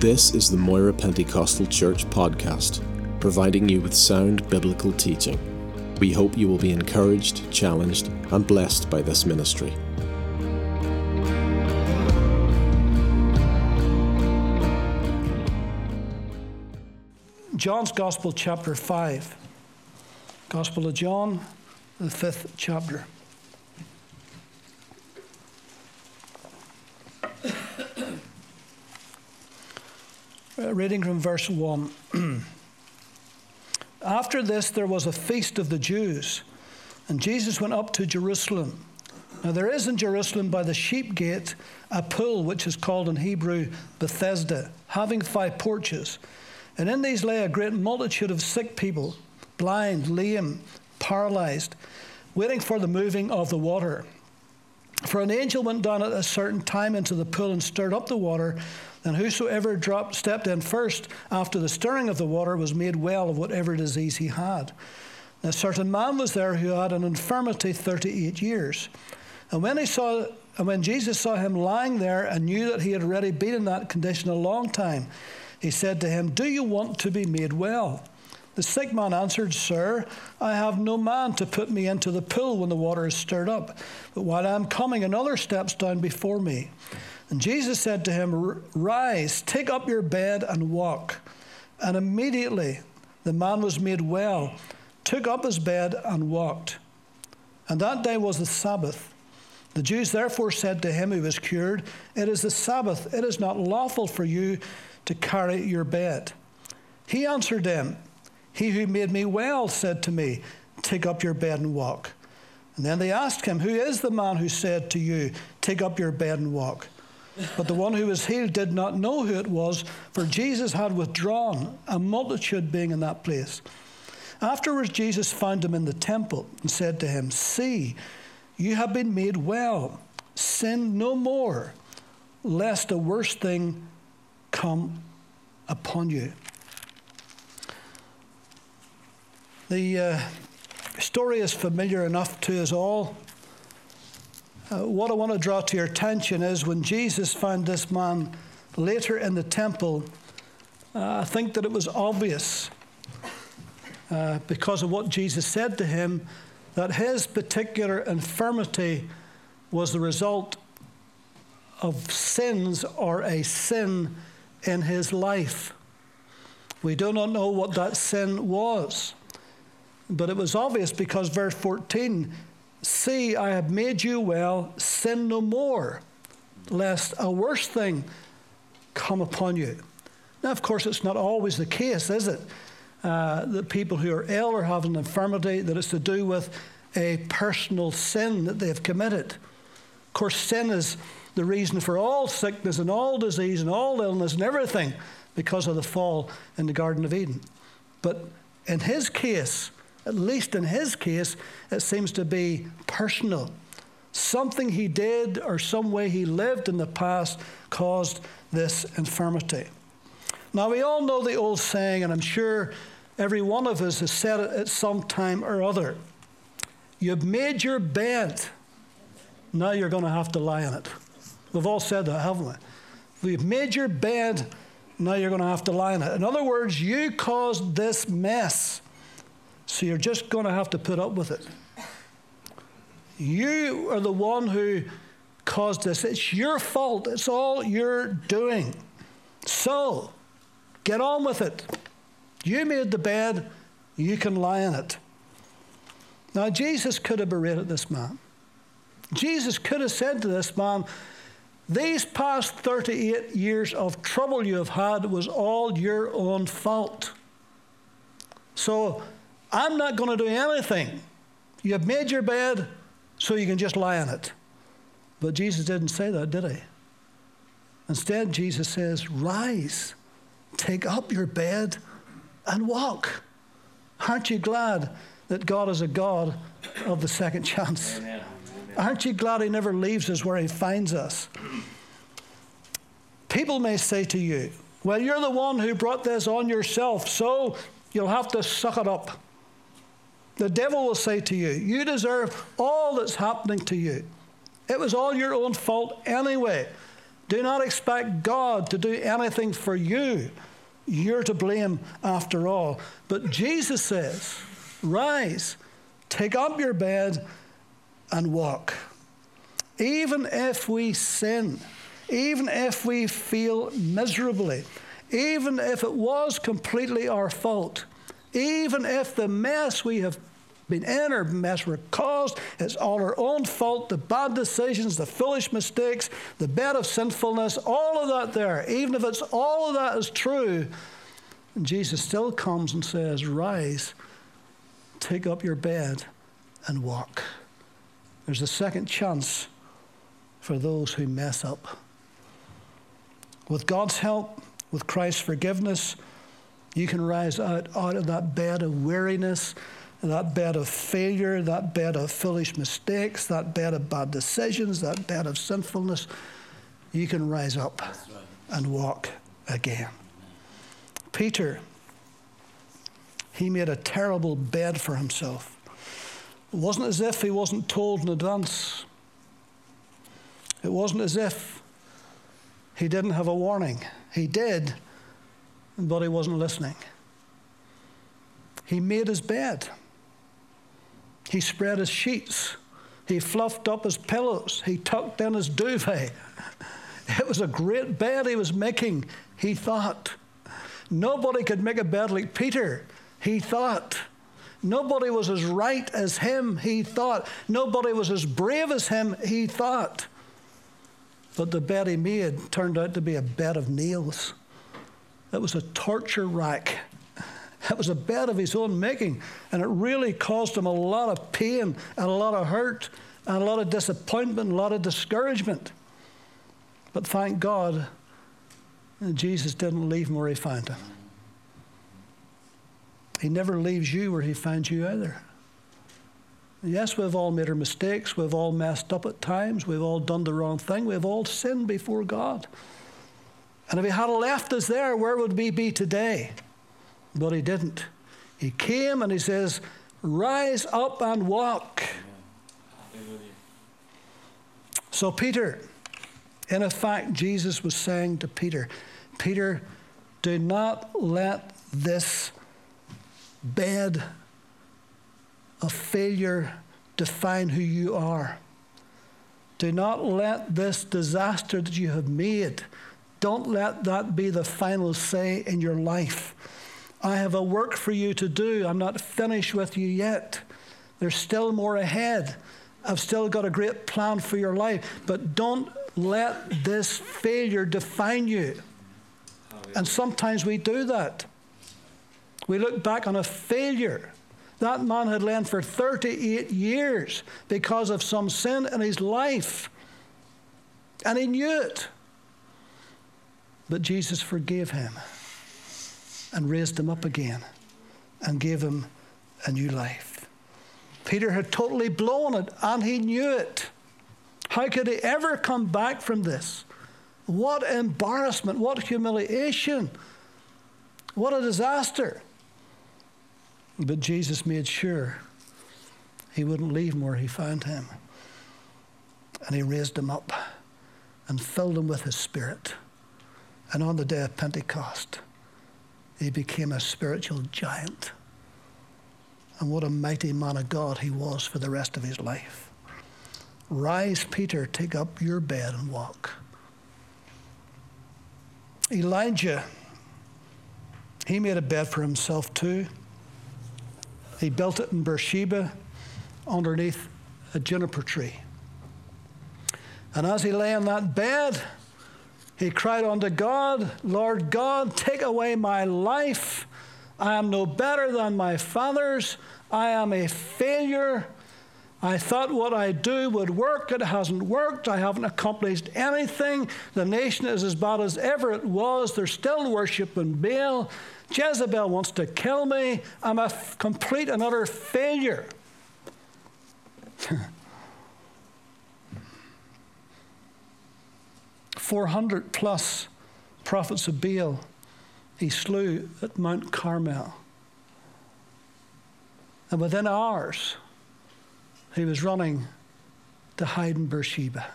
This is the Moira Pentecostal Church podcast, providing you with sound biblical teaching. We hope you will be encouraged, challenged, and blessed by this ministry. John's Gospel, chapter 5. Gospel of John, the fifth chapter. Uh, reading from verse 1. After this, there was a feast of the Jews, and Jesus went up to Jerusalem. Now, there is in Jerusalem by the sheep gate a pool which is called in Hebrew Bethesda, having five porches. And in these lay a great multitude of sick people, blind, lame, paralyzed, waiting for the moving of the water. For an angel went down at a certain time into the pool and stirred up the water. And whosoever dropped, stepped in first after the stirring of the water was made well of whatever disease he had. A certain man was there who had an infirmity 38 years. And when, he saw, and when Jesus saw him lying there and knew that he had already been in that condition a long time, he said to him, Do you want to be made well? The sick man answered, Sir, I have no man to put me into the pool when the water is stirred up. But while I am coming, another steps down before me. And Jesus said to him, Rise, take up your bed and walk. And immediately the man was made well, took up his bed and walked. And that day was the Sabbath. The Jews therefore said to him who was cured, It is the Sabbath, it is not lawful for you to carry your bed. He answered them, He who made me well said to me, Take up your bed and walk. And then they asked him, Who is the man who said to you, Take up your bed and walk? But the one who was healed did not know who it was, for Jesus had withdrawn, a multitude being in that place. Afterwards, Jesus found him in the temple and said to him, See, you have been made well. Sin no more, lest a worse thing come upon you. The uh, story is familiar enough to us all. Uh, what I want to draw to your attention is when Jesus found this man later in the temple, uh, I think that it was obvious uh, because of what Jesus said to him that his particular infirmity was the result of sins or a sin in his life. We do not know what that sin was, but it was obvious because verse 14 See, I have made you well, sin no more, lest a worse thing come upon you. Now, of course, it's not always the case, is it? Uh, that people who are ill or have an infirmity, that it's to do with a personal sin that they've committed. Of course, sin is the reason for all sickness and all disease and all illness and everything because of the fall in the Garden of Eden. But in his case, at least in his case, it seems to be personal. Something he did or some way he lived in the past caused this infirmity. Now, we all know the old saying, and I'm sure every one of us has said it at some time or other You've made your bed, now you're going to have to lie in it. We've all said that, haven't we? We've made your bed, now you're going to have to lie in it. In other words, you caused this mess. So you're just going to have to put up with it. You are the one who caused this. It's your fault. It's all you're doing. So get on with it. You made the bed, you can lie in it. Now, Jesus could have berated this man. Jesus could have said to this man, These past 38 years of trouble you have had was all your own fault. So I'm not going to do anything. You have made your bed so you can just lie in it. But Jesus didn't say that, did he? Instead, Jesus says, Rise, take up your bed, and walk. Aren't you glad that God is a God of the second chance? Amen. Aren't you glad He never leaves us where He finds us? People may say to you, Well, you're the one who brought this on yourself, so you'll have to suck it up. The devil will say to you, You deserve all that's happening to you. It was all your own fault anyway. Do not expect God to do anything for you. You're to blame after all. But Jesus says, Rise, take up your bed, and walk. Even if we sin, even if we feel miserably, even if it was completely our fault, even if the mess we have been in or mess we're caused, it's all our own fault, the bad decisions, the foolish mistakes, the bed of sinfulness, all of that there, even if it's all of that is true, Jesus still comes and says, Rise, take up your bed, and walk. There's a second chance for those who mess up. With God's help, with Christ's forgiveness, you can rise out, out of that bed of weariness, that bed of failure, that bed of foolish mistakes, that bed of bad decisions, that bed of sinfulness. You can rise up right. and walk again. Peter, he made a terrible bed for himself. It wasn't as if he wasn't told in advance. It wasn't as if he didn't have a warning. He did, but he wasn't listening. He made his bed. He spread his sheets. He fluffed up his pillows. He tucked in his duvet. It was a great bed he was making, he thought. Nobody could make a bed like Peter, he thought. Nobody was as right as him, he thought. Nobody was as brave as him, he thought. But the bed he made turned out to be a bed of nails. It was a torture rack. It was a bed of his own making, and it really caused him a lot of pain and a lot of hurt and a lot of disappointment, a lot of discouragement. But thank God, Jesus didn't leave him where he found him. He never leaves you where he finds you either. Yes, we've all made our mistakes. We've all messed up at times. We've all done the wrong thing. We've all sinned before God. And if He had left us there, where would we be today? But He didn't. He came and He says, Rise up and walk. So, Peter, in effect, Jesus was saying to Peter, Peter, do not let this bed of failure define who you are. Do not let this disaster that you have made, don't let that be the final say in your life. I have a work for you to do. I'm not finished with you yet. There's still more ahead. I've still got a great plan for your life. But don't let this failure define you. And sometimes we do that. We look back on a failure that man had lain for 38 years because of some sin in his life. And he knew it. But Jesus forgave him and raised him up again and gave him a new life. Peter had totally blown it and he knew it. How could he ever come back from this? What embarrassment, what humiliation, what a disaster. But Jesus made sure he wouldn't leave him where he found him. And he raised him up and filled him with his spirit. And on the day of Pentecost, he became a spiritual giant. And what a mighty man of God he was for the rest of his life. Rise, Peter, take up your bed and walk. Elijah, he made a bed for himself too. He built it in Beersheba underneath a juniper tree. And as he lay in that bed, he cried unto God, Lord God, take away my life. I am no better than my fathers. I am a failure. I thought what I do would work. It hasn't worked. I haven't accomplished anything. The nation is as bad as ever it was. They're still worshiping Baal. Jezebel wants to kill me. I'm a f- complete and utter failure. 400 plus prophets of Baal he slew at Mount Carmel. And within hours, he was running to hide in Beersheba.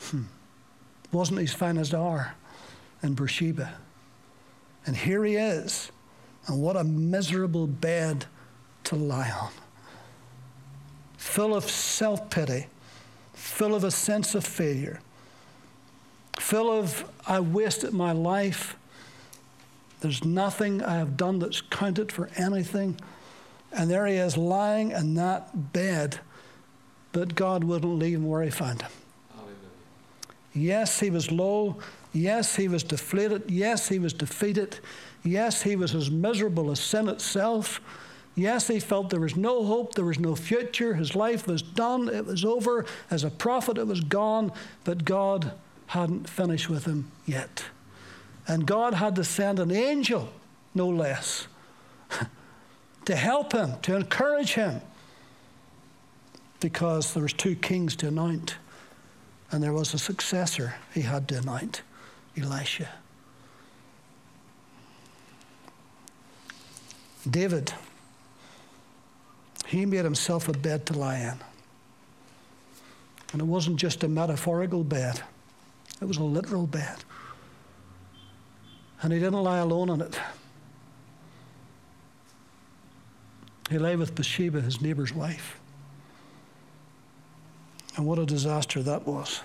Hmm. wasn't his finest hour in Beersheba. And here he is. And what a miserable bed to lie on. Full of self pity, full of a sense of failure, full of, I wasted my life. There's nothing I have done that's counted for anything. And there he is lying in that bed, but God wouldn't leave him where he found him. Yes, he was low. Yes, he was deflated. Yes, he was defeated. Yes, he was as miserable as sin itself. Yes, he felt there was no hope, there was no future. His life was done, it was over. As a prophet, it was gone. But God hadn't finished with him yet. And God had to send an angel, no less, to help him, to encourage him, because there was two kings to anoint, and there was a successor he had to anoint, Elisha. David, he made himself a bed to lie in. And it wasn't just a metaphorical bed, it was a literal bed. And he didn't lie alone in it. He lay with Bathsheba, his neighbor's wife. And what a disaster that was.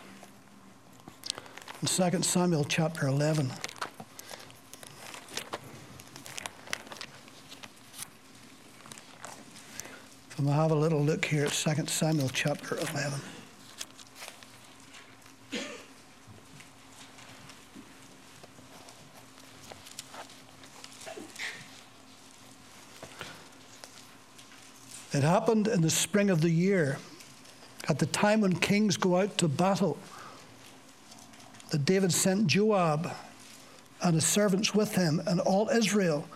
In 2 Samuel chapter 11, And we'll have a little look here at 2 Samuel chapter 11. It happened in the spring of the year, at the time when kings go out to battle, that David sent Joab and his servants with him and all Israel,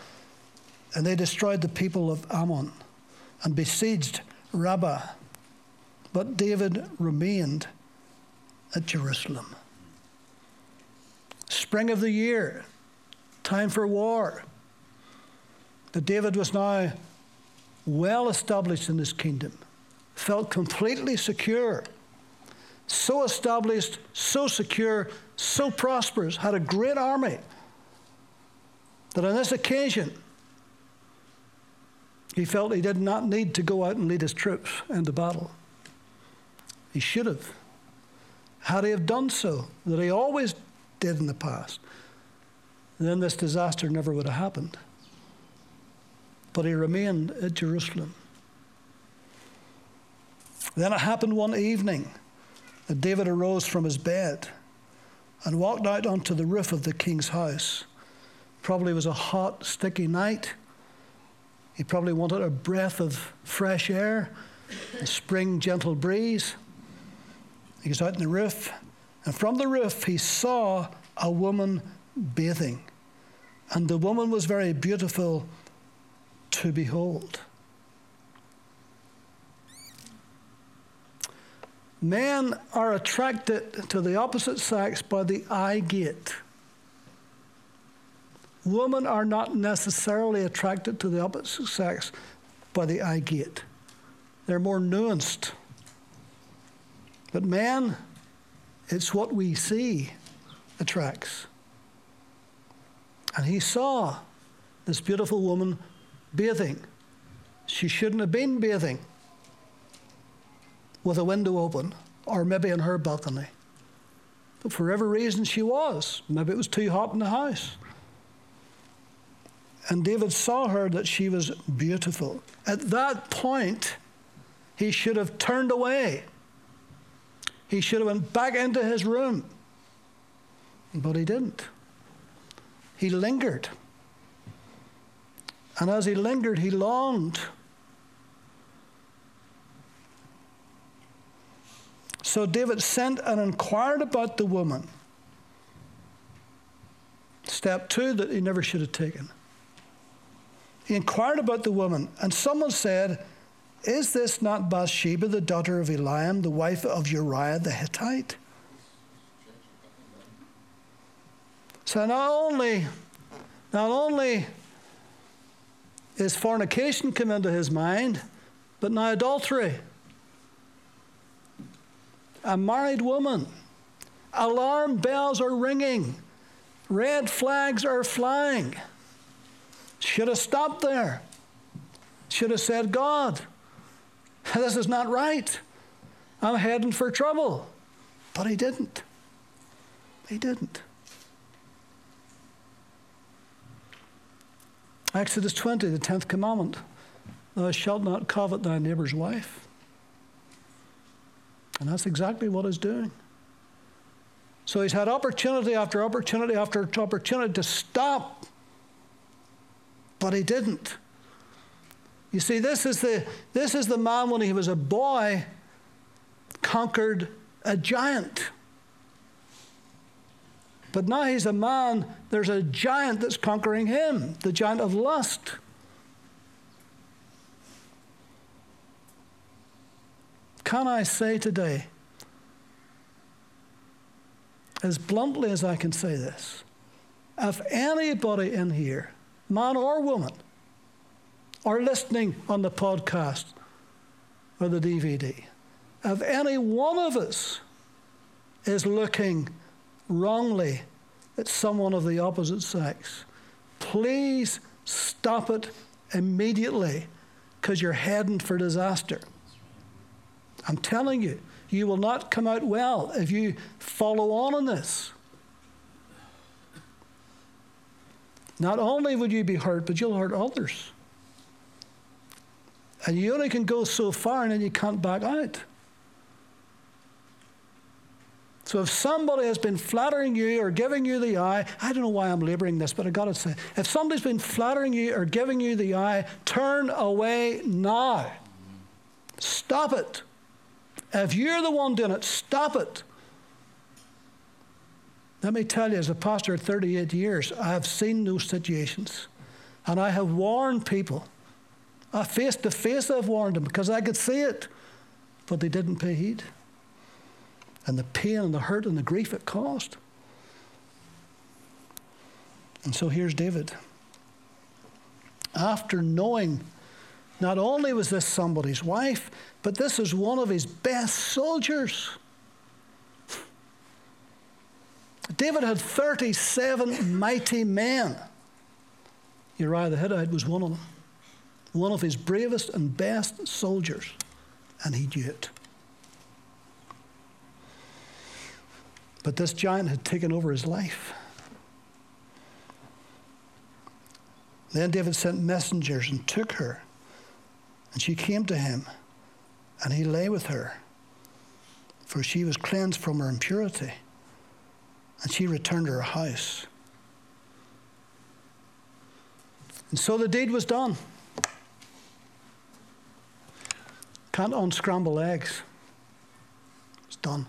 and they destroyed the people of Ammon and besieged Rabbah. But David remained at Jerusalem. Spring of the year, time for war. But David was now well established in his kingdom, felt completely secure, so established, so secure, so prosperous, had a great army that on this occasion he felt he did not need to go out and lead his troops into battle. He should have. Had he have done so, that he always did in the past, then this disaster never would have happened. But he remained at Jerusalem. Then it happened one evening that David arose from his bed and walked out onto the roof of the king's house. Probably it was a hot, sticky night. He probably wanted a breath of fresh air, a spring gentle breeze. He was out on the roof, and from the roof he saw a woman bathing. And the woman was very beautiful to behold. Men are attracted to the opposite sex by the eye gate. Women are not necessarily attracted to the opposite sex by the eye gate, they're more nuanced. But men, it's what we see attracts. And he saw this beautiful woman bathing. She shouldn't have been bathing with a window open or maybe in her balcony. But for every reason she was. Maybe it was too hot in the house. And David saw her that she was beautiful. At that point, he should have turned away. He should have went back into his room. But he didn't. He lingered. And as he lingered, he longed. So David sent and inquired about the woman. Step two that he never should have taken. He inquired about the woman, and someone said, Is this not Bathsheba, the daughter of Eliam, the wife of Uriah the Hittite? So not only, not only is fornication come into his mind, but now adultery. A married woman Alarm bells are ringing. Red flags are flying. Should have stopped there. Should have said, God, this is not right. I'm heading for trouble. But he didn't. He didn't. Exodus 20, the 10th commandment Thou shalt not covet thy neighbor's wife. And that's exactly what he's doing. So he's had opportunity after opportunity after opportunity to stop, but he didn't. You see, this is the, this is the man when he was a boy conquered a giant. But now he's a man, there's a giant that's conquering him, the giant of lust. Can I say today, as bluntly as I can say this, if anybody in here, man or woman, or listening on the podcast or the DVD, if any one of us is looking wrongly at someone of the opposite sex, please stop it immediately because you're heading for disaster. I'm telling you, you will not come out well if you follow on in this. Not only will you be hurt, but you'll hurt others. And you only can go so far and then you can't back out. So if somebody has been flattering you or giving you the eye, I don't know why I'm laboring this, but I got to say, if somebody's been flattering you or giving you the eye, turn away now. Stop it. If you're the one doing it, stop it. Let me tell you, as a pastor of 38 years, I have seen those situations. And I have warned people. I face to face, I've warned them because I could see it. But they didn't pay heed. And the pain and the hurt and the grief it caused. And so here's David. After knowing not only was this somebody's wife, but this is one of his best soldiers. David had 37 mighty men. Uriah the Hittite was one of them, one of his bravest and best soldiers, and he knew it. But this giant had taken over his life. Then David sent messengers and took her and she came to him, and he lay with her, for she was cleansed from her impurity. And she returned to her house. And so the deed was done. Can't unscramble eggs. It's done.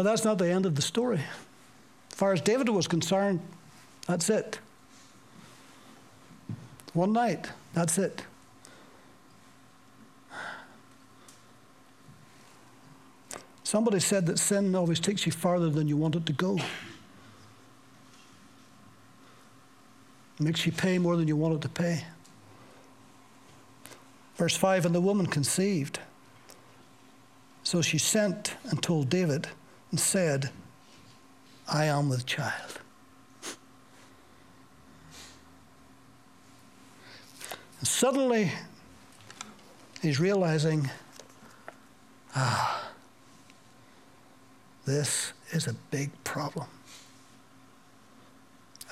But that's not the end of the story. As far as David was concerned, that's it. One night, that's it. Somebody said that sin always takes you farther than you want it to go. It makes you pay more than you wanted to pay. Verse 5 And the woman conceived. So she sent and told David and said, I am with child. And suddenly, he's realizing, ah, this is a big problem.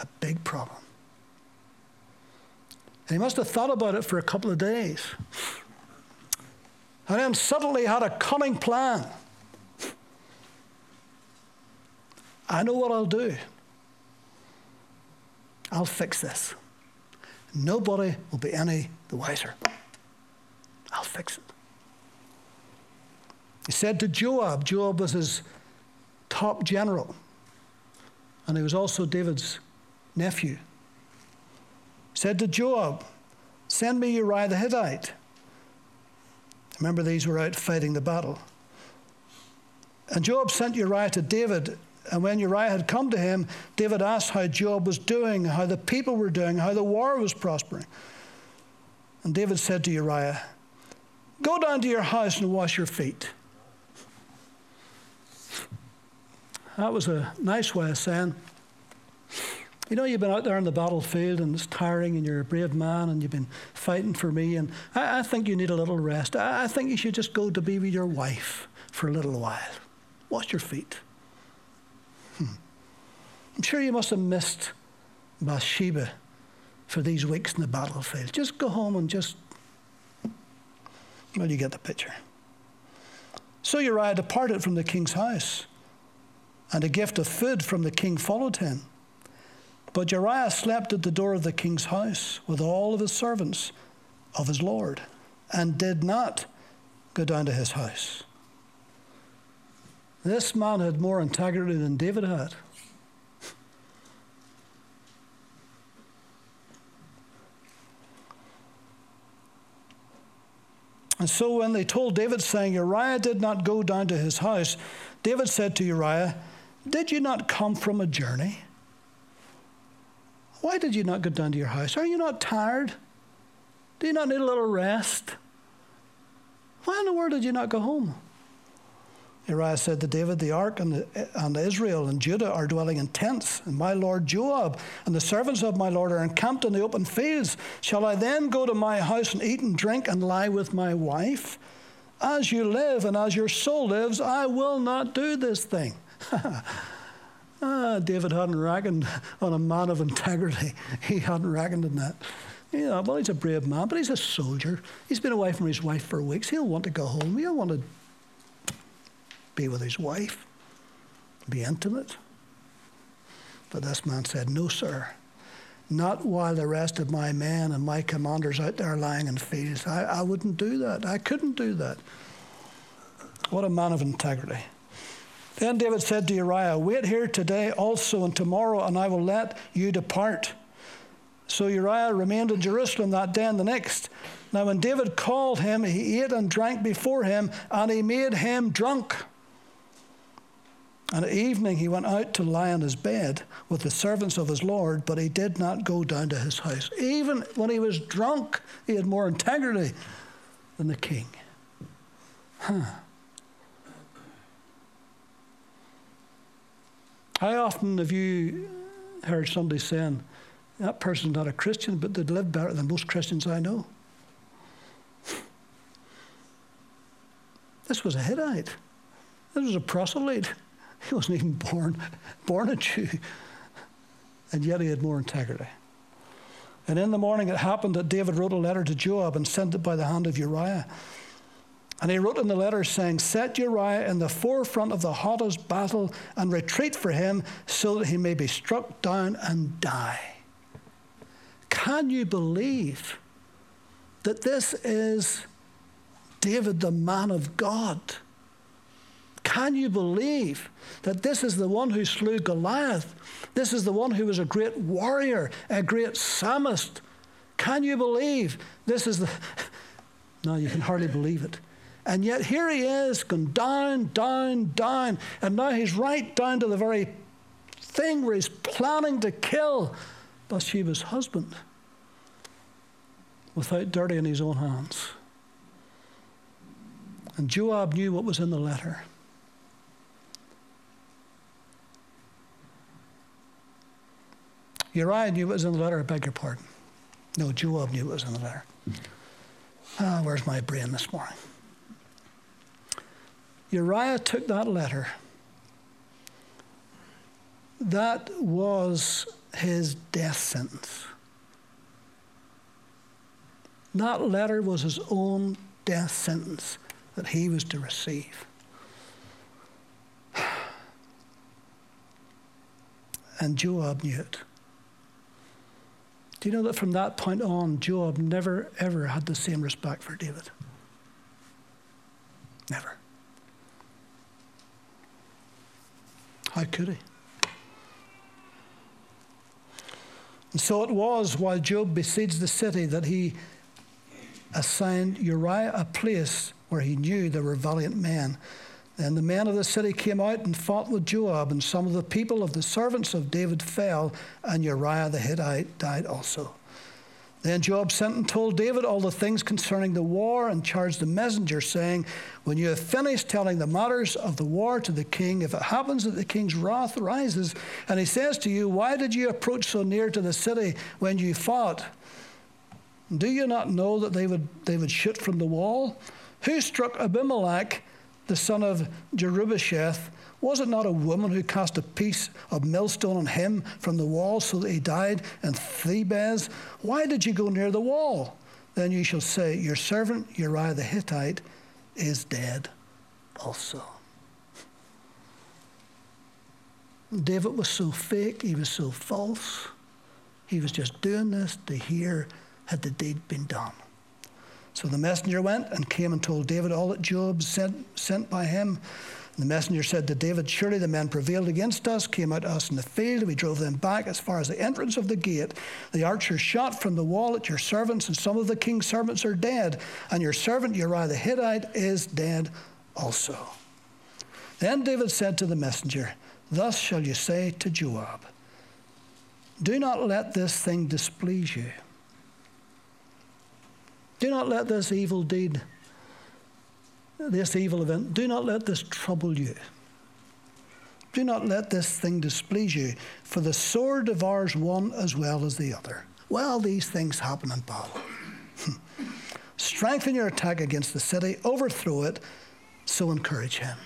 A big problem. And he must have thought about it for a couple of days. And then suddenly had a cunning plan. I know what I'll do. I'll fix this. Nobody will be any the wiser. I'll fix it. He said to Joab, Joab was his top general, and he was also David's nephew. He said to Joab, Send me Uriah the Hittite. Remember, these were out fighting the battle. And Joab sent Uriah to David and when Uriah had come to him, David asked how Joab was doing, how the people were doing, how the war was prospering. And David said to Uriah, Go down to your house and wash your feet. That was a nice way of saying, you know, you've been out there on the battlefield and it's tiring and you're a brave man and you've been fighting for me, and I, I think you need a little rest. I, I think you should just go to be with your wife for a little while. Wash your feet. I'm sure you must have missed Bathsheba for these weeks in the battlefield. Just go home and just, well, you get the picture. So Uriah departed from the king's house and a gift of food from the king followed him. But Uriah slept at the door of the king's house with all of his servants of his lord, and did not go down to his house. This man had more integrity than David had. And so when they told David, saying, Uriah did not go down to his house, David said to Uriah, did you not come from a journey? Why did you not go down to your house? Are you not tired? Do you not need a little rest? Why in the world did you not go home? Uriah said to David, The ark and, the, and Israel and Judah are dwelling in tents, and my lord Joab and the servants of my lord are encamped in the open fields. Shall I then go to my house and eat and drink and lie with my wife? As you live and as your soul lives, I will not do this thing. ah, David hadn't reckoned on a man of integrity. He hadn't reckoned on that. Yeah, well, he's a brave man, but he's a soldier. He's been away from his wife for weeks. He'll want to go home. He'll want to be with his wife, be intimate. But this man said, No, sir. Not while the rest of my men and my commanders out there lying in fields. I, I wouldn't do that. I couldn't do that. What a man of integrity. Then David said to Uriah, Wait here today also and tomorrow, and I will let you depart. So Uriah remained in Jerusalem that day and the next. Now, when David called him, he ate and drank before him, and he made him drunk. And at evening he went out to lie on his bed with the servants of his Lord, but he did not go down to his house. Even when he was drunk, he had more integrity than the king. Huh. How often have you heard somebody saying, that person's not a Christian, but they'd live better than most Christians I know? This was a Hittite. This was a proselyte. He wasn't even born, born a Jew. And yet he had more integrity. And in the morning it happened that David wrote a letter to Joab and sent it by the hand of Uriah. And he wrote in the letter saying, Set Uriah in the forefront of the hottest battle and retreat for him so that he may be struck down and die. Can you believe that this is David, the man of God? Can you believe that this is the one who slew Goliath? This is the one who was a great warrior, a great psalmist. Can you believe this is the. No, you can hardly believe it. And yet here he is, gone down, down, down. And now he's right down to the very thing where he's planning to kill Bathsheba's husband without dirtying his own hands. And Joab knew what was in the letter. Uriah knew it was in the letter, I beg your pardon. No, Joab knew it was in the letter. Ah, where's my brain this morning? Uriah took that letter. That was his death sentence. That letter was his own death sentence that he was to receive. And Joab knew it. Do you know that from that point on, Joab never, ever had the same respect for David? Never. How could he? And so it was while Joab besieged the city that he assigned Uriah a place where he knew there were valiant men. Then the men of the city came out and fought with Joab, and some of the people of the servants of David fell, and Uriah the Hittite died also. Then Joab sent and told David all the things concerning the war and charged the messenger, saying, When you have finished telling the matters of the war to the king, if it happens that the king's wrath rises, and he says to you, Why did you approach so near to the city when you fought? Do you not know that they would, they would shoot from the wall? Who struck Abimelech, the son of Jerubbesheth? Was it not a woman who cast a piece of millstone on him from the wall so that he died in Thebez? Why did you go near the wall? Then you shall say, Your servant Uriah the Hittite is dead also. David was so fake, he was so false. He was just doing this to hear had the deed been done. So the messenger went and came and told David all that Joab sent, sent by him. The messenger said to David, Surely the men prevailed against us, came at us in the field. And we drove them back as far as the entrance of the gate. The archers shot from the wall at your servants, and some of the king's servants are dead, and your servant Uriah the Hittite is dead also. Then David said to the messenger, Thus shall you say to Joab, Do not let this thing displease you. Do not let this evil deed this evil event, do not let this trouble you. Do not let this thing displease you, for the sword devours one as well as the other. Well, these things happen in battle. Strengthen your attack against the city, overthrow it, so encourage him.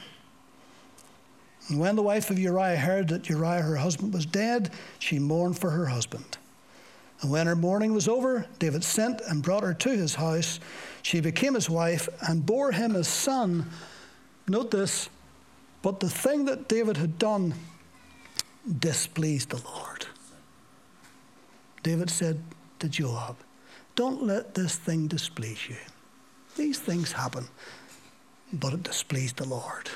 And when the wife of Uriah heard that Uriah, her husband, was dead, she mourned for her husband. And when her mourning was over, David sent and brought her to his house. She became his wife and bore him a son. Note this, but the thing that David had done displeased the Lord. David said to Joab, Don't let this thing displease you. These things happen, but it displeased the Lord.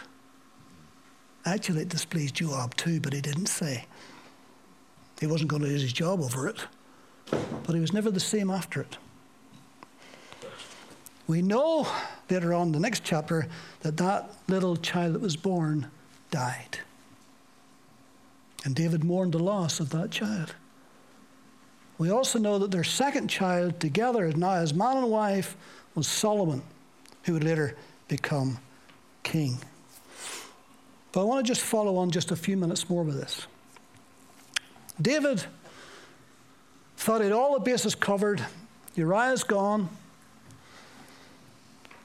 Actually, it displeased Joab too, but he didn't say. He wasn't going to lose his job over it but he was never the same after it. We know later on, the next chapter, that that little child that was born died. And David mourned the loss of that child. We also know that their second child together, now as man and wife, was Solomon, who would later become king. But I want to just follow on just a few minutes more with this. David Thought he had all the bases covered. Uriah's gone.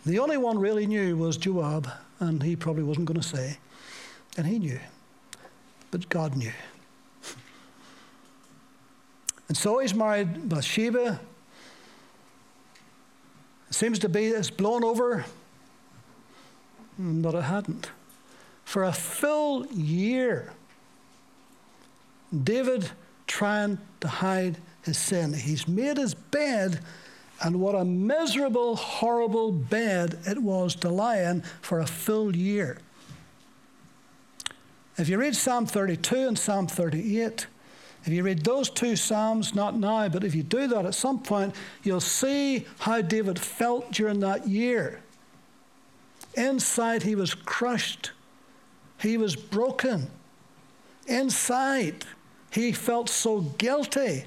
The only one really knew was Joab, and he probably wasn't going to say. And he knew. But God knew. And so he's married Bathsheba. It seems to be it's blown over, but it hadn't. For a full year, David trying to hide his sin. He's made his bed, and what a miserable, horrible bed it was to lie in for a full year. If you read Psalm 32 and Psalm 38, if you read those two Psalms, not now, but if you do that at some point, you'll see how David felt during that year. Inside, he was crushed, he was broken. Inside, he felt so guilty.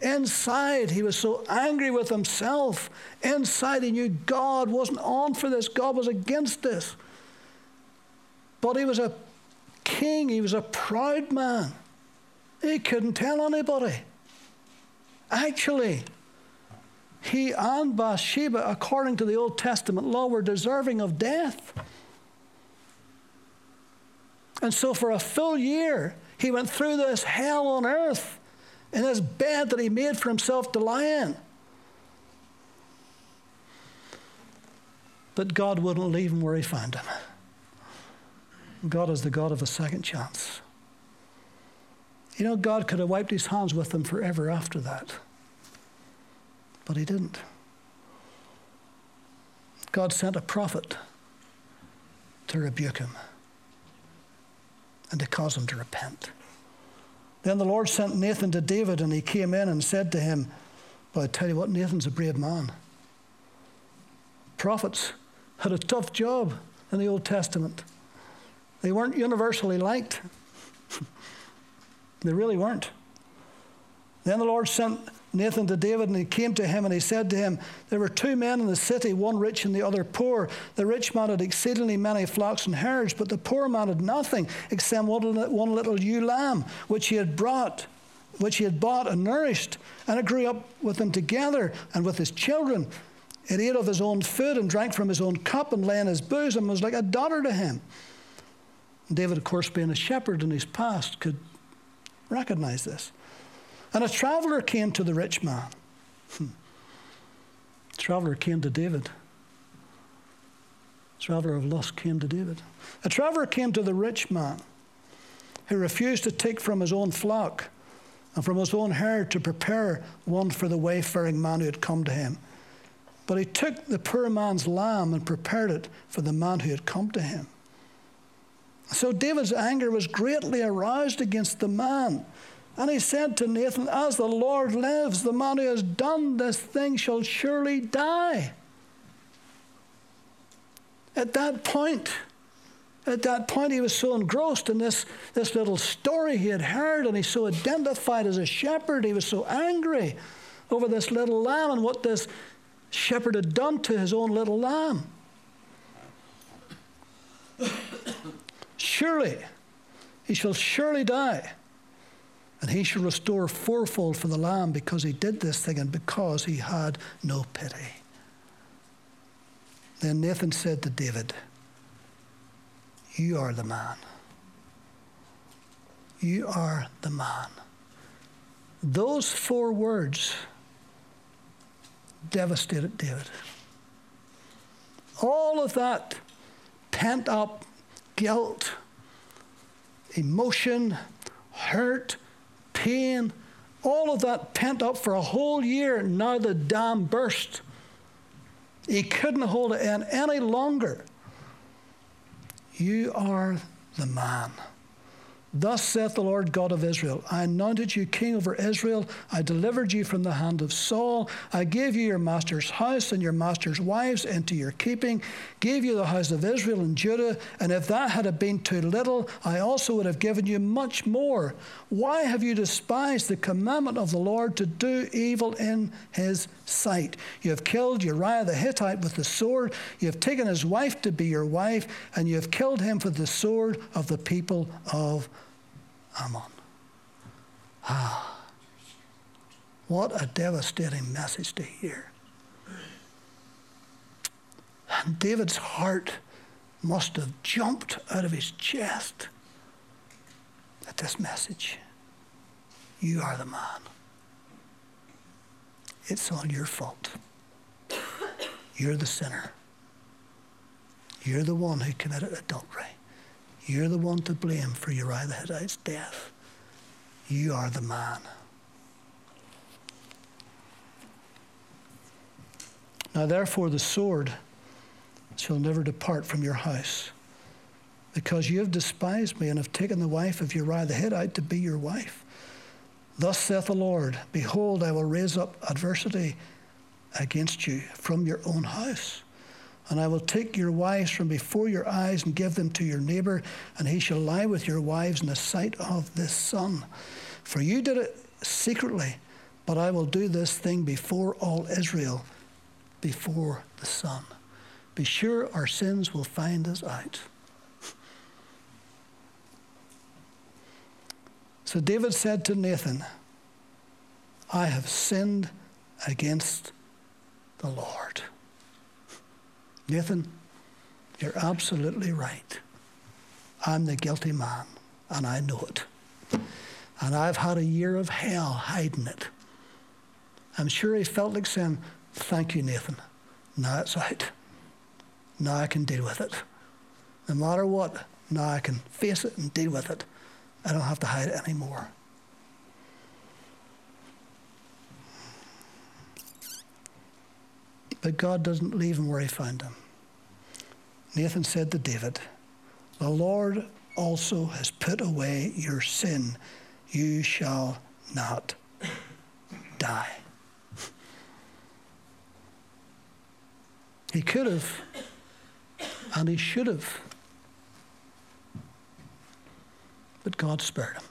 Inside, he was so angry with himself. Inside, he knew God wasn't on for this, God was against this. But he was a king, he was a proud man. He couldn't tell anybody. Actually, he and Bathsheba, according to the Old Testament law, were deserving of death. And so, for a full year, he went through this hell on earth in this bed that he made for himself to lie in. But God wouldn't leave him where he found him. God is the God of a second chance. You know, God could have wiped his hands with him forever after that. But he didn't. God sent a prophet to rebuke him and to cause him to repent. Then the Lord sent Nathan to David, and he came in and said to him, Well, I tell you what, Nathan's a brave man. Prophets had a tough job in the Old Testament. They weren't universally liked. they really weren't. Then the Lord sent Nathan to David, and he came to him and he said to him, There were two men in the city, one rich and the other poor. The rich man had exceedingly many flocks and herds, but the poor man had nothing except one little ewe lamb, which he had brought, which he had bought and nourished. And it grew up with him together and with his children. It ate of his own food and drank from his own cup and lay in his bosom, and was like a daughter to him. And David, of course, being a shepherd in his past, could recognize this. And a traveler came to the rich man. Hmm. traveler came to David. Traveler of lust came to David. A traveler came to the rich man who refused to take from his own flock and from his own herd to prepare one for the wayfaring man who had come to him. But he took the poor man's lamb and prepared it for the man who had come to him. So David's anger was greatly aroused against the man and he said to Nathan, As the Lord lives, the man who has done this thing shall surely die. At that point, at that point, he was so engrossed in this, this little story he had heard, and he so identified as a shepherd. He was so angry over this little lamb and what this shepherd had done to his own little lamb. surely, he shall surely die. And he shall restore fourfold for the lamb because he did this thing and because he had no pity. Then Nathan said to David, You are the man. You are the man. Those four words devastated David. All of that pent up guilt, emotion, hurt, pain, all of that pent up for a whole year. Now the dam burst. He couldn't hold it in any longer. You are the man. Thus saith the Lord God of Israel I anointed you king over Israel. I delivered you from the hand of Saul. I gave you your master's house and your master's wives into your keeping, gave you the house of Israel and Judah. And if that had been too little, I also would have given you much more. Why have you despised the commandment of the Lord to do evil in his sight? You have killed Uriah the Hittite with the sword. You have taken his wife to be your wife, and you have killed him for the sword of the people of Ammon. Ah, what a devastating message to hear. And David's heart must have jumped out of his chest at this message. You are the man. It's all your fault. You're the sinner. You're the one who committed adultery. You're the one to blame for Uriah the Hittite's death. You are the man. Now, therefore, the sword shall never depart from your house, because you have despised me and have taken the wife of Uriah the Hittite to be your wife. Thus saith the Lord Behold, I will raise up adversity against you from your own house. And I will take your wives from before your eyes and give them to your neighbor, and he shall lie with your wives in the sight of this sun. For you did it secretly, but I will do this thing before all Israel, before the sun. Be sure our sins will find us out. So David said to Nathan, I have sinned against the Lord. Nathan, you're absolutely right. I'm the guilty man, and I know it. And I've had a year of hell hiding it. I'm sure he felt like saying, Thank you, Nathan. Now it's out. Now I can deal with it. No matter what, now I can face it and deal with it. I don't have to hide it anymore. But God doesn't leave him where he found him. Nathan said to David, The Lord also has put away your sin. You shall not die. He could have, and he should have. But God spared him.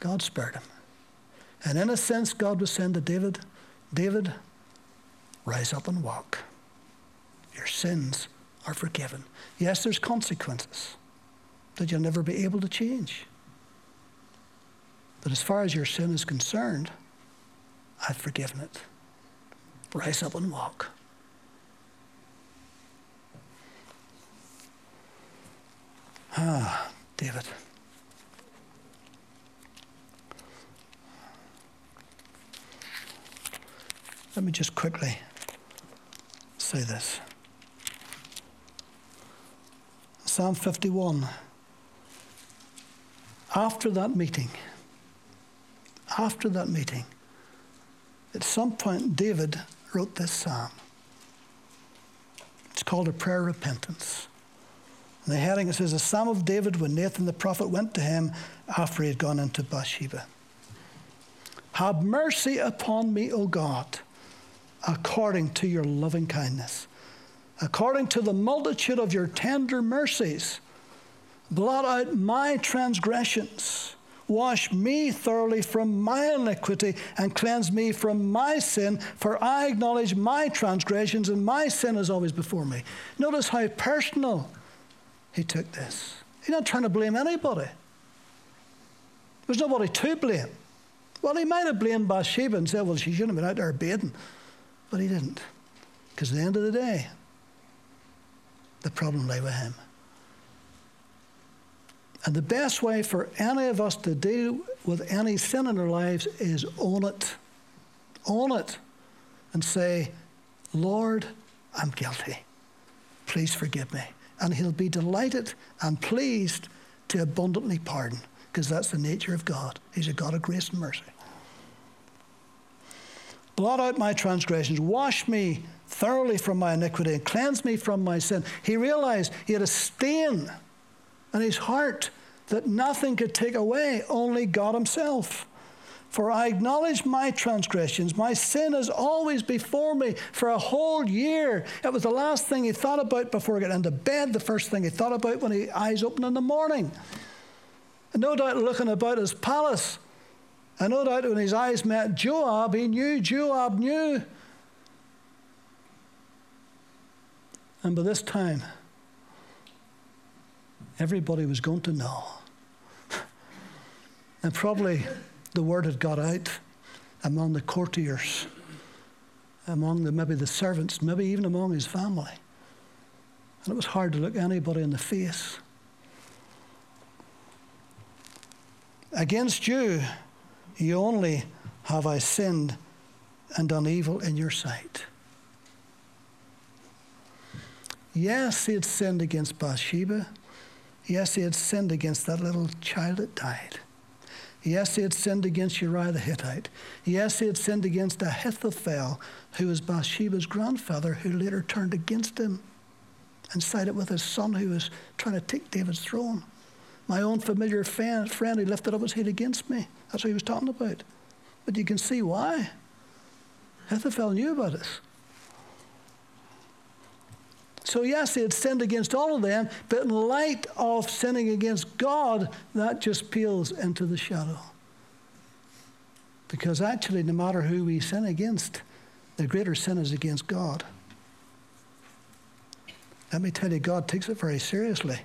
God spared him. And in a sense, God was saying to David, David, rise up and walk. Your sins are forgiven. Yes, there's consequences that you'll never be able to change. But as far as your sin is concerned, I've forgiven it. Rise up and walk. Ah, David. Let me just quickly say this. Psalm 51. After that meeting, after that meeting, at some point, David wrote this psalm. It's called a prayer of repentance. And the heading it says, A psalm of David when Nathan the prophet went to him after he had gone into Bathsheba. Have mercy upon me, O God, according to your loving kindness, according to the multitude of your tender mercies. Blot out my transgressions. Wash me thoroughly from my iniquity and cleanse me from my sin, for I acknowledge my transgressions and my sin is always before me. Notice how personal he took this. He's not trying to blame anybody. There's nobody to blame. Well, he might have blamed Bathsheba and said, well, she shouldn't have been out there bathing. But he didn't. Because at the end of the day, the problem lay with him. And the best way for any of us to deal with any sin in our lives is own it. Own it. And say, Lord, I'm guilty. Please forgive me. And He'll be delighted and pleased to abundantly pardon, because that's the nature of God. He's a God of grace and mercy. Blot out my transgressions, wash me thoroughly from my iniquity, and cleanse me from my sin. He realized he had a stain in his heart that nothing could take away, only God Himself. For I acknowledge my transgressions. My sin is always before me for a whole year. It was the last thing he thought about before got into bed, the first thing he thought about when his eyes opened in the morning. And no doubt looking about his palace. And no doubt when his eyes met Joab, he knew, Joab knew. And by this time, everybody was going to know. And probably the word had got out among the courtiers, among the, maybe the servants, maybe even among his family. And it was hard to look anybody in the face. Against you, you only have I sinned and done evil in your sight. Yes, he had sinned against Bathsheba. Yes, he had sinned against that little child that died. Yes, he had sinned against Uriah the Hittite. Yes, he had sinned against Ahithophel, who was Bathsheba's grandfather, who later turned against him and sided with his son, who was trying to take David's throne. My own familiar friend, friend, lifted up his head against me. That's what he was talking about. But you can see why. Ahithophel knew about this. So, yes, they had sinned against all of them, but in light of sinning against God, that just peels into the shadow. Because actually, no matter who we sin against, the greater sin is against God. Let me tell you, God takes it very seriously.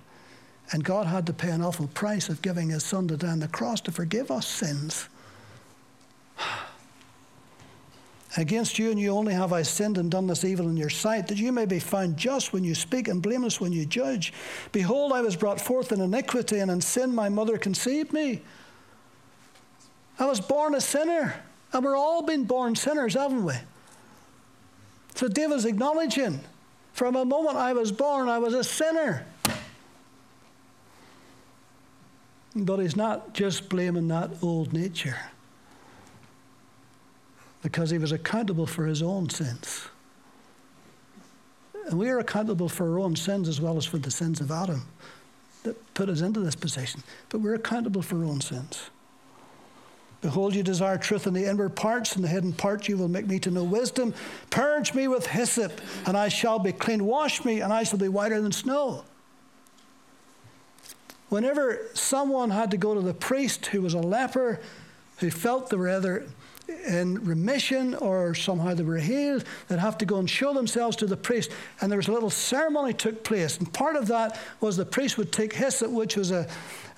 And God had to pay an awful price of giving his son to die on the cross to forgive us sins. Against you and you only have I sinned and done this evil in your sight, that you may be found just when you speak and blameless when you judge. Behold, I was brought forth in iniquity, and in sin my mother conceived me. I was born a sinner, and we're all been born sinners, haven't we? So David's acknowledging from a moment I was born, I was a sinner. But he's not just blaming that old nature because he was accountable for his own sins. And we are accountable for our own sins as well as for the sins of Adam that put us into this position. But we're accountable for our own sins. Behold, you desire truth in the inward parts, and the hidden part you will make me to know wisdom. Purge me with hyssop, and I shall be clean. Wash me, and I shall be whiter than snow. Whenever someone had to go to the priest who was a leper, who felt they were either in remission or somehow they were healed, they'd have to go and show themselves to the priest. And there was a little ceremony took place. And part of that was the priest would take hyssop, which was a,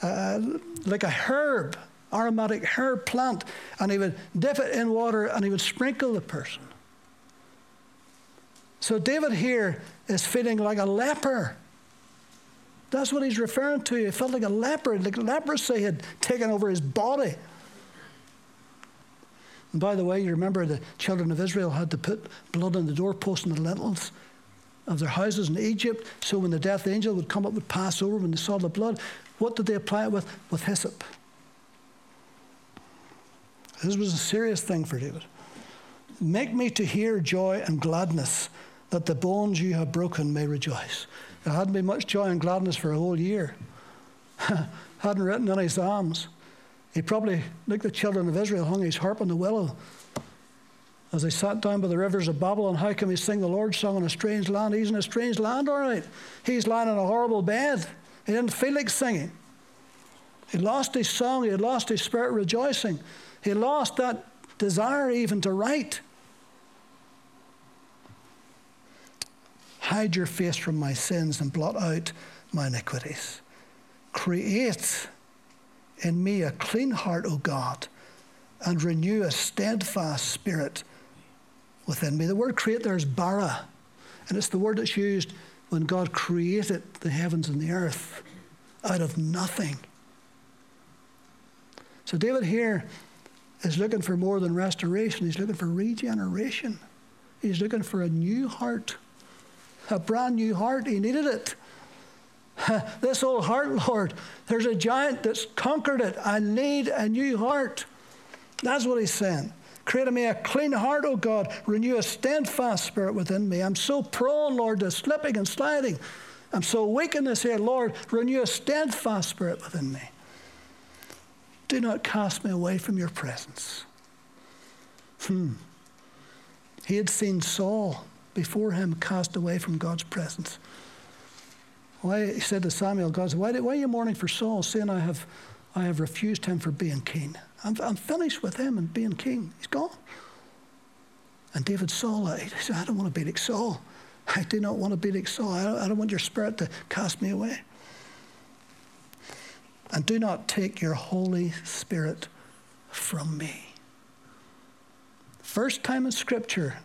a like a herb, aromatic herb plant, and he would dip it in water and he would sprinkle the person. So David here is feeling like a leper. That's what he's referring to. He felt like a leper, like leprosy had taken over his body. And by the way, you remember the children of Israel had to put blood on the doorposts and the lintels of their houses in Egypt. So when the death angel would come up, would pass over when they saw the blood, what did they apply it with? With hyssop. This was a serious thing for David. Make me to hear joy and gladness, that the bones you have broken may rejoice. There hadn't been much joy and gladness for a whole year. hadn't written any psalms. He probably, like the children of Israel, hung his harp on the willow as they sat down by the rivers of Babylon. How can we sing the Lord's song in a strange land? He's in a strange land, all right. He's lying in a horrible bed. He didn't feel like singing. He lost his song. He had lost his spirit rejoicing. He lost that desire even to write. Hide your face from my sins and blot out my iniquities. Create in me a clean heart, O God, and renew a steadfast spirit within me. The word create there is bara, and it's the word that's used when God created the heavens and the earth out of nothing. So David here is looking for more than restoration, he's looking for regeneration. He's looking for a new heart, a brand new heart. He needed it. this old heart, Lord, there's a giant that's conquered it. I need a new heart. That's what he's saying. Create in me a clean heart, O God. Renew a steadfast spirit within me. I'm so prone, Lord, to slipping and sliding. I'm so weak in this here, Lord. Renew a steadfast spirit within me. Do not cast me away from your presence. Hmm. He had seen Saul before him cast away from God's presence. Why, he said to Samuel, God said, why, why are you mourning for Saul, saying I have, I have refused him for being king? I'm, I'm finished with him and being king. He's gone. And David saw that. He said, I don't want to be like Saul. I do not want to be like Saul. I don't, I don't want your spirit to cast me away. And do not take your Holy Spirit from me. First time in Scripture,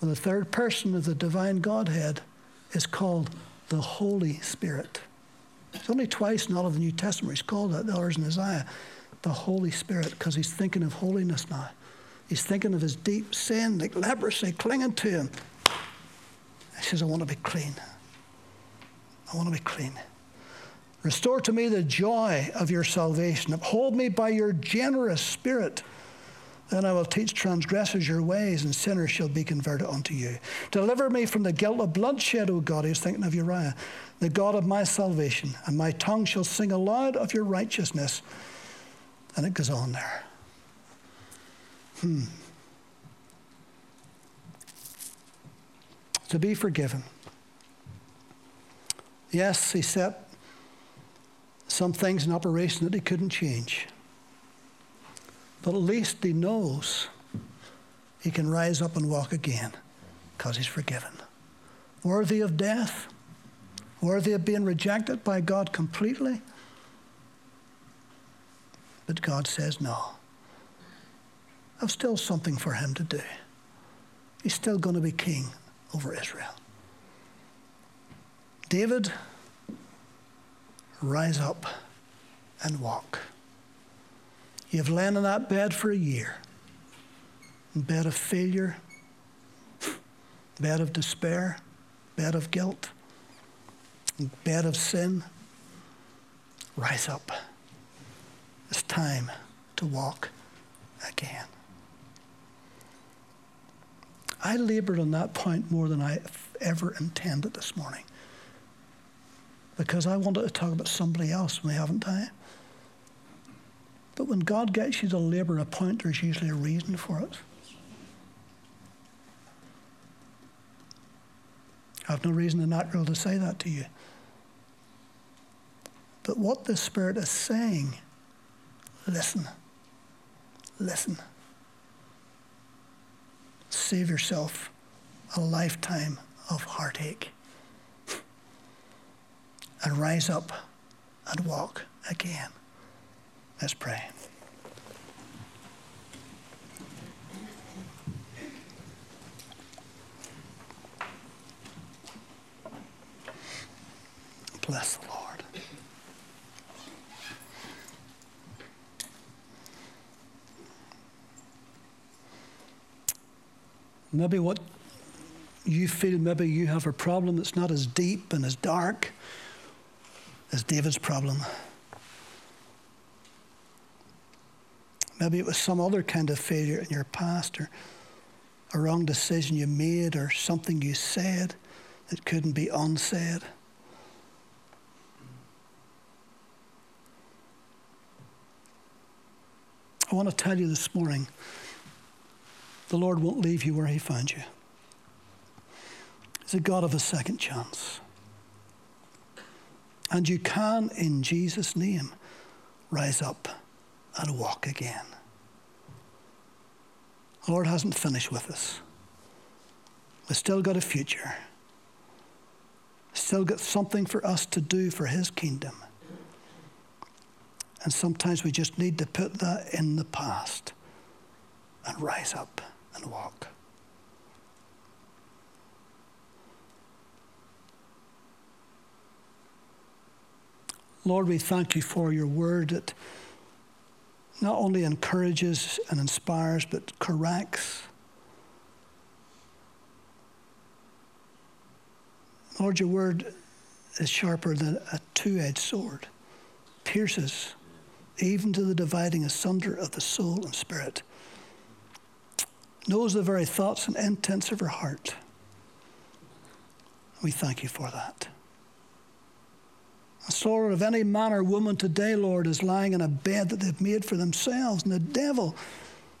when the third person of the divine Godhead is called the Holy Spirit. It's only twice in all of the New Testament he's called that, the others in Isaiah, the Holy Spirit, because he's thinking of holiness now. He's thinking of his deep sin, like leprosy, clinging to him. He says, I want to be clean. I want to be clean. Restore to me the joy of your salvation. Uphold me by your generous spirit. Then I will teach transgressors your ways, and sinners shall be converted unto you. Deliver me from the guilt of bloodshed, O God. He's thinking of Uriah, the God of my salvation, and my tongue shall sing aloud of your righteousness. And it goes on there. Hmm. To be forgiven. Yes, he set some things in operation that he couldn't change. But at least he knows he can rise up and walk again because he's forgiven. Worthy of death, worthy of being rejected by God completely. But God says, no. I've still something for him to do. He's still going to be king over Israel. David, rise up and walk. You've lain in that bed for a year. Bed of failure, bed of despair, bed of guilt, bed of sin. Rise up. It's time to walk again. I labored on that point more than I ever intended this morning because I wanted to talk about somebody else and we haven't time. But when God gets you to labor a point, there's usually a reason for it. I have no reason in that natural to say that to you. But what the Spirit is saying, listen, listen. Save yourself a lifetime of heartache and rise up and walk again. Let's pray. Bless the Lord. Maybe what you feel, maybe you have a problem that's not as deep and as dark as David's problem. Maybe it was some other kind of failure in your past or a wrong decision you made or something you said that couldn't be unsaid. I want to tell you this morning the Lord won't leave you where He found you. He's a God of a second chance. And you can, in Jesus' name, rise up and walk again. The Lord hasn't finished with us. We've still got a future. Still got something for us to do for His kingdom. And sometimes we just need to put that in the past and rise up and walk. Lord, we thank you for your word that not only encourages and inspires, but corrects. Lord, your word is sharper than a two edged sword, pierces even to the dividing asunder of the soul and spirit, knows the very thoughts and intents of her heart. We thank you for that. So, Lord, if any man or woman today, Lord, is lying in a bed that they've made for themselves, and the devil,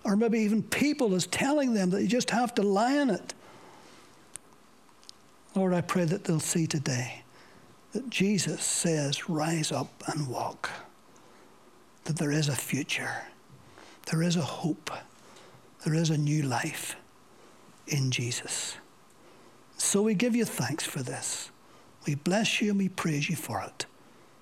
or maybe even people, is telling them that you just have to lie in it, Lord, I pray that they'll see today that Jesus says, Rise up and walk that there is a future, there is a hope, there is a new life in Jesus. So we give you thanks for this. We bless you and we praise you for it.